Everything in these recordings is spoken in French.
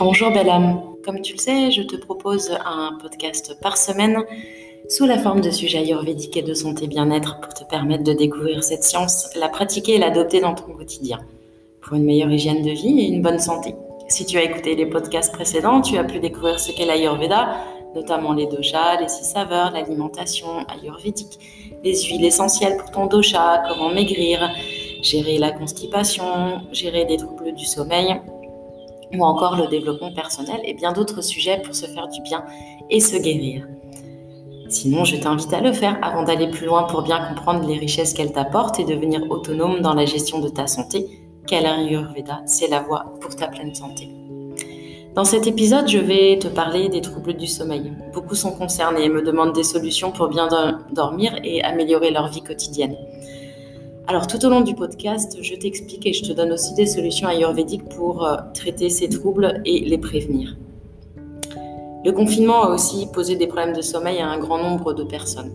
Bonjour belle âme. Comme tu le sais, je te propose un podcast par semaine sous la forme de sujets ayurvédiques et de santé bien-être pour te permettre de découvrir cette science, la pratiquer et l'adopter dans ton quotidien pour une meilleure hygiène de vie et une bonne santé. Si tu as écouté les podcasts précédents, tu as pu découvrir ce qu'est l'ayurveda, notamment les doshas, les six saveurs, l'alimentation ayurvédique, les huiles essentielles pour ton dosha, comment maigrir, gérer la constipation, gérer des troubles du sommeil ou encore le développement personnel et bien d'autres sujets pour se faire du bien et se guérir. Sinon, je t'invite à le faire avant d'aller plus loin pour bien comprendre les richesses qu'elle t'apporte et devenir autonome dans la gestion de ta santé. Quel Ayurveda, c'est la voie pour ta pleine santé. Dans cet épisode, je vais te parler des troubles du sommeil. Beaucoup sont concernés et me demandent des solutions pour bien dormir et améliorer leur vie quotidienne. Alors tout au long du podcast, je t'explique et je te donne aussi des solutions ayurvédiques pour euh, traiter ces troubles et les prévenir. Le confinement a aussi posé des problèmes de sommeil à un grand nombre de personnes.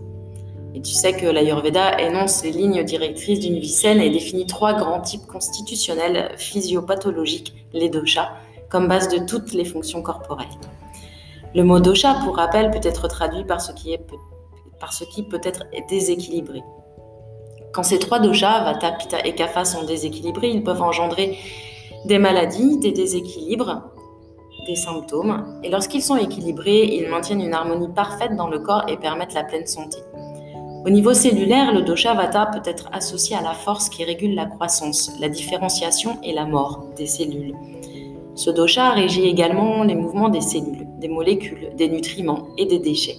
Et tu sais que l'Ayurveda énonce les lignes directrices d'une vie saine et définit trois grands types constitutionnels physiopathologiques, les doshas, comme base de toutes les fonctions corporelles. Le mot dosha, pour rappel, peut être traduit par ce qui, est, par ce qui peut être déséquilibré. Quand ces trois doshas, Vata, Pitta et Kapha, sont déséquilibrés, ils peuvent engendrer des maladies, des déséquilibres, des symptômes. Et lorsqu'ils sont équilibrés, ils maintiennent une harmonie parfaite dans le corps et permettent la pleine santé. Au niveau cellulaire, le dosha Vata peut être associé à la force qui régule la croissance, la différenciation et la mort des cellules. Ce dosha régit également les mouvements des cellules, des molécules, des nutriments et des déchets.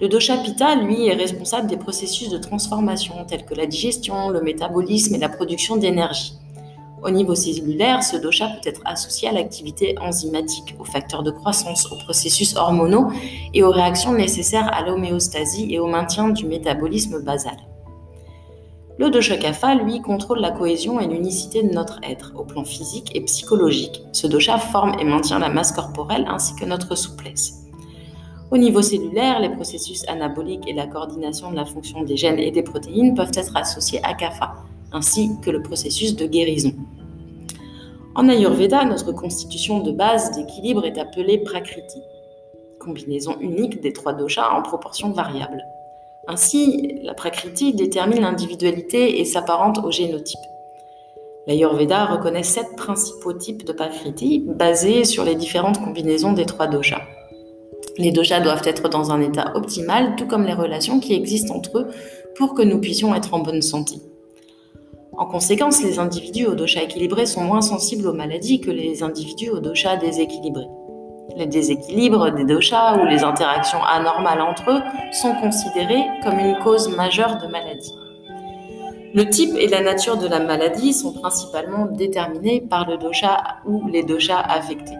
Le dosha pitta, lui, est responsable des processus de transformation tels que la digestion, le métabolisme et la production d'énergie. Au niveau cellulaire, ce dosha peut être associé à l'activité enzymatique, aux facteurs de croissance, aux processus hormonaux et aux réactions nécessaires à l'homéostasie et au maintien du métabolisme basal. Le dosha kapha, lui, contrôle la cohésion et l'unicité de notre être, au plan physique et psychologique. Ce dosha forme et maintient la masse corporelle ainsi que notre souplesse. Au niveau cellulaire, les processus anaboliques et la coordination de la fonction des gènes et des protéines peuvent être associés à Kapha, ainsi que le processus de guérison. En Ayurveda, notre constitution de base d'équilibre est appelée Prakriti, combinaison unique des trois doshas en proportion variable. Ainsi, la Prakriti détermine l'individualité et s'apparente au génotype. L'Ayurveda reconnaît sept principaux types de Prakriti basés sur les différentes combinaisons des trois doshas. Les doshas doivent être dans un état optimal, tout comme les relations qui existent entre eux pour que nous puissions être en bonne santé. En conséquence, les individus au dosha équilibré sont moins sensibles aux maladies que les individus au dosha déséquilibré. Les déséquilibres des doshas ou les interactions anormales entre eux sont considérés comme une cause majeure de maladie. Le type et la nature de la maladie sont principalement déterminés par le dosha ou les doshas affectés.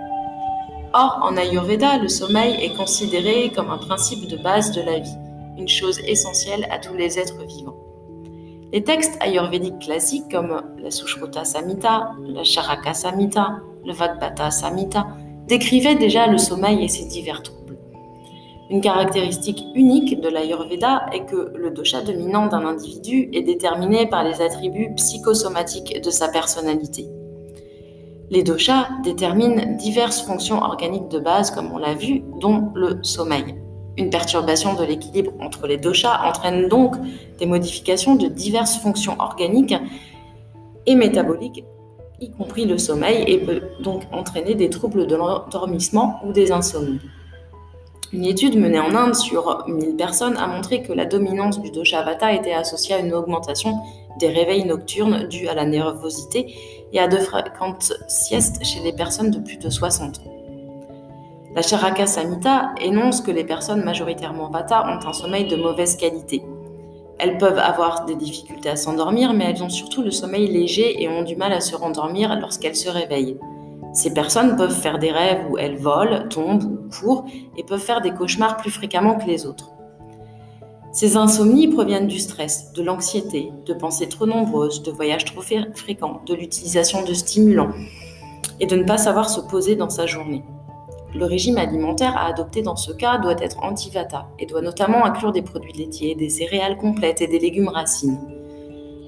Or, en Ayurveda, le sommeil est considéré comme un principe de base de la vie, une chose essentielle à tous les êtres vivants. Les textes ayurvédiques classiques comme la Sushruta Samhita, la Charaka Samhita, le Vagbata Samhita décrivaient déjà le sommeil et ses divers troubles. Une caractéristique unique de l'Ayurveda est que le dosha dominant d'un individu est déterminé par les attributs psychosomatiques de sa personnalité. Les doshas déterminent diverses fonctions organiques de base, comme on l'a vu, dont le sommeil. Une perturbation de l'équilibre entre les doshas entraîne donc des modifications de diverses fonctions organiques et métaboliques, y compris le sommeil, et peut donc entraîner des troubles de l'endormissement ou des insomnies. Une étude menée en Inde sur 1000 personnes a montré que la dominance du dosha vata était associée à une augmentation des réveils nocturnes dus à la nervosité et à de fréquentes siestes chez les personnes de plus de 60 ans. La Charaka Samhita énonce que les personnes majoritairement Vata ont un sommeil de mauvaise qualité. Elles peuvent avoir des difficultés à s'endormir, mais elles ont surtout le sommeil léger et ont du mal à se rendormir lorsqu'elles se réveillent. Ces personnes peuvent faire des rêves où elles volent, tombent ou courent et peuvent faire des cauchemars plus fréquemment que les autres. Ces insomnies proviennent du stress, de l'anxiété, de pensées trop nombreuses, de voyages trop fréquents, de l'utilisation de stimulants et de ne pas savoir se poser dans sa journée. Le régime alimentaire à adopter dans ce cas doit être anti-vata et doit notamment inclure des produits laitiers, des céréales complètes et des légumes racines.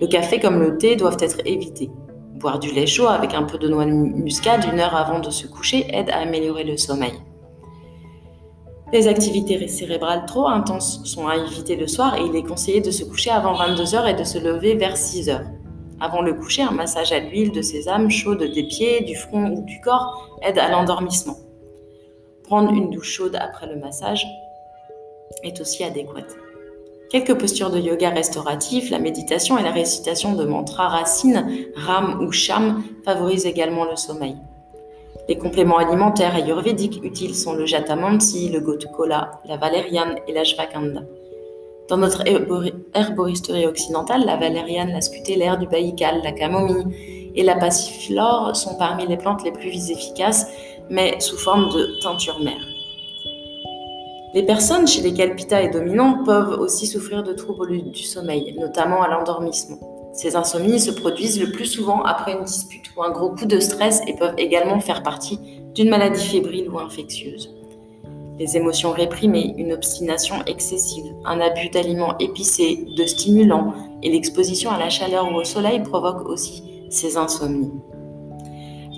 Le café comme le thé doivent être évités. Boire du lait chaud avec un peu de noix de muscade une heure avant de se coucher aide à améliorer le sommeil. Les activités cérébrales trop intenses sont à éviter le soir et il est conseillé de se coucher avant 22h et de se lever vers 6h. Avant le coucher, un massage à l'huile de sésame chaude des pieds, du front ou du corps aide à l'endormissement. Prendre une douche chaude après le massage est aussi adéquate. Quelques postures de yoga restauratif, la méditation et la récitation de mantras racines, ram ou sham favorisent également le sommeil. Les compléments alimentaires ayurvédiques utiles sont le jatamansi, le gotukola, la valériane et la shvakanda. Dans notre herboristerie occidentale, la valériane, la scutellaire du baïkal, la camomille et la passiflore sont parmi les plantes les plus efficaces, mais sous forme de teinture mère. Les personnes chez lesquelles Pitta est dominant peuvent aussi souffrir de troubles du sommeil, notamment à l'endormissement. Ces insomnies se produisent le plus souvent après une dispute ou un gros coup de stress et peuvent également faire partie d'une maladie fébrile ou infectieuse. Les émotions réprimées, une obstination excessive, un abus d'aliments épicés, de stimulants et l'exposition à la chaleur ou au soleil provoquent aussi ces insomnies.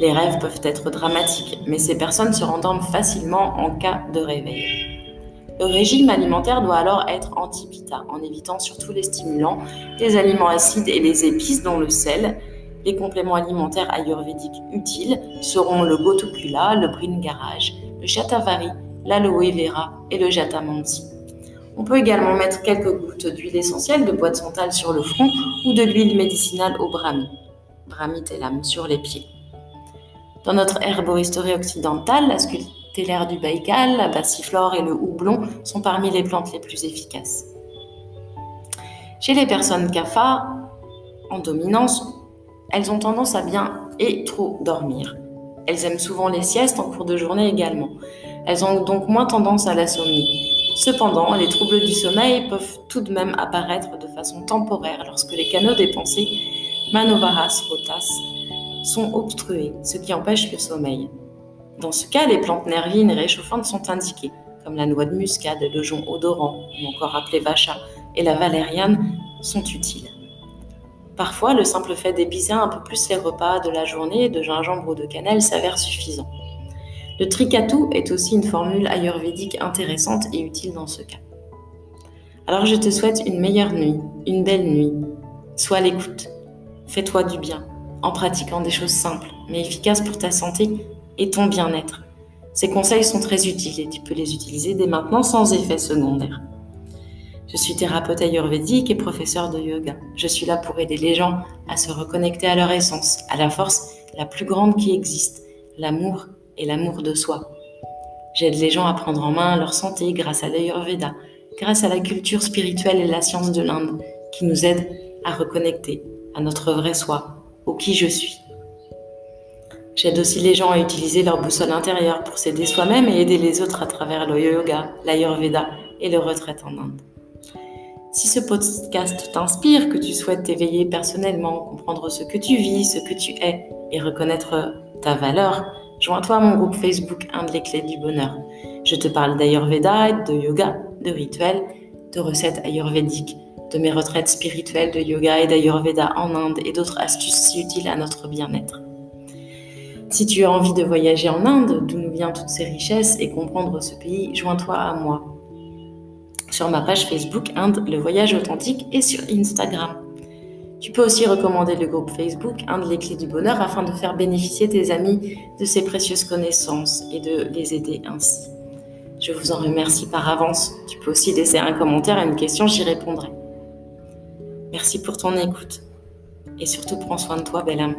Les rêves peuvent être dramatiques, mais ces personnes se rendorment facilement en cas de réveil. Le régime alimentaire doit alors être anti-pita, en évitant surtout les stimulants, les aliments acides et les épices, dont le sel. Les compléments alimentaires ayurvédiques utiles seront le gotukula, le bringaraj, le shatavari, l'aloe vera et le jatamansi. On peut également mettre quelques gouttes d'huile essentielle de bois de santal sur le front ou de l'huile médicinale au brahmi, brahmi sur les pieds. Dans notre herboristerie occidentale, la sculpture l'air du Baïkal, la passiflore et le houblon sont parmi les plantes les plus efficaces. Chez les personnes CAFA, en dominance, elles ont tendance à bien et trop dormir. Elles aiment souvent les siestes en cours de journée également. Elles ont donc moins tendance à l'insomnie. Cependant, les troubles du sommeil peuvent tout de même apparaître de façon temporaire lorsque les canaux des pensées, manovaras rotas, sont obstrués, ce qui empêche le sommeil. Dans ce cas, les plantes nervines et réchauffantes sont indiquées, comme la noix de muscade, le jonc odorant, ou encore appelé vacha, et la valériane, sont utiles. Parfois, le simple fait d'épicer un peu plus les repas de la journée de gingembre ou de cannelle s'avère suffisant. Le tricatou est aussi une formule ayurvédique intéressante et utile dans ce cas. Alors je te souhaite une meilleure nuit, une belle nuit. Sois à l'écoute. Fais-toi du bien en pratiquant des choses simples mais efficaces pour ta santé et ton bien-être. Ces conseils sont très utiles et tu peux les utiliser dès maintenant sans effet secondaire. Je suis thérapeute ayurvédique et professeur de yoga. Je suis là pour aider les gens à se reconnecter à leur essence, à la force la plus grande qui existe, l'amour et l'amour de soi. J'aide les gens à prendre en main leur santé grâce à l'ayurveda, grâce à la culture spirituelle et la science de l'Inde, qui nous aident à reconnecter à notre vrai soi, au qui je suis. J'aide aussi les gens à utiliser leur boussole intérieure pour s'aider soi-même et aider les autres à travers le yoga, l'ayurveda et le retraite en Inde. Si ce podcast t'inspire, que tu souhaites t'éveiller personnellement, comprendre ce que tu vis, ce que tu es et reconnaître ta valeur, joins-toi à mon groupe Facebook Inde les clés du bonheur. Je te parle d'ayurveda, de yoga, de rituels, de recettes ayurvédiques, de mes retraites spirituelles de yoga et d'ayurveda en Inde et d'autres astuces si utiles à notre bien-être. Si tu as envie de voyager en Inde, d'où nous viennent toutes ces richesses, et comprendre ce pays, joins-toi à moi. Sur ma page Facebook Inde, le voyage authentique, et sur Instagram. Tu peux aussi recommander le groupe Facebook Inde, les clés du bonheur, afin de faire bénéficier tes amis de ces précieuses connaissances et de les aider ainsi. Je vous en remercie par avance. Tu peux aussi laisser un commentaire et une question, j'y répondrai. Merci pour ton écoute. Et surtout, prends soin de toi, belle âme.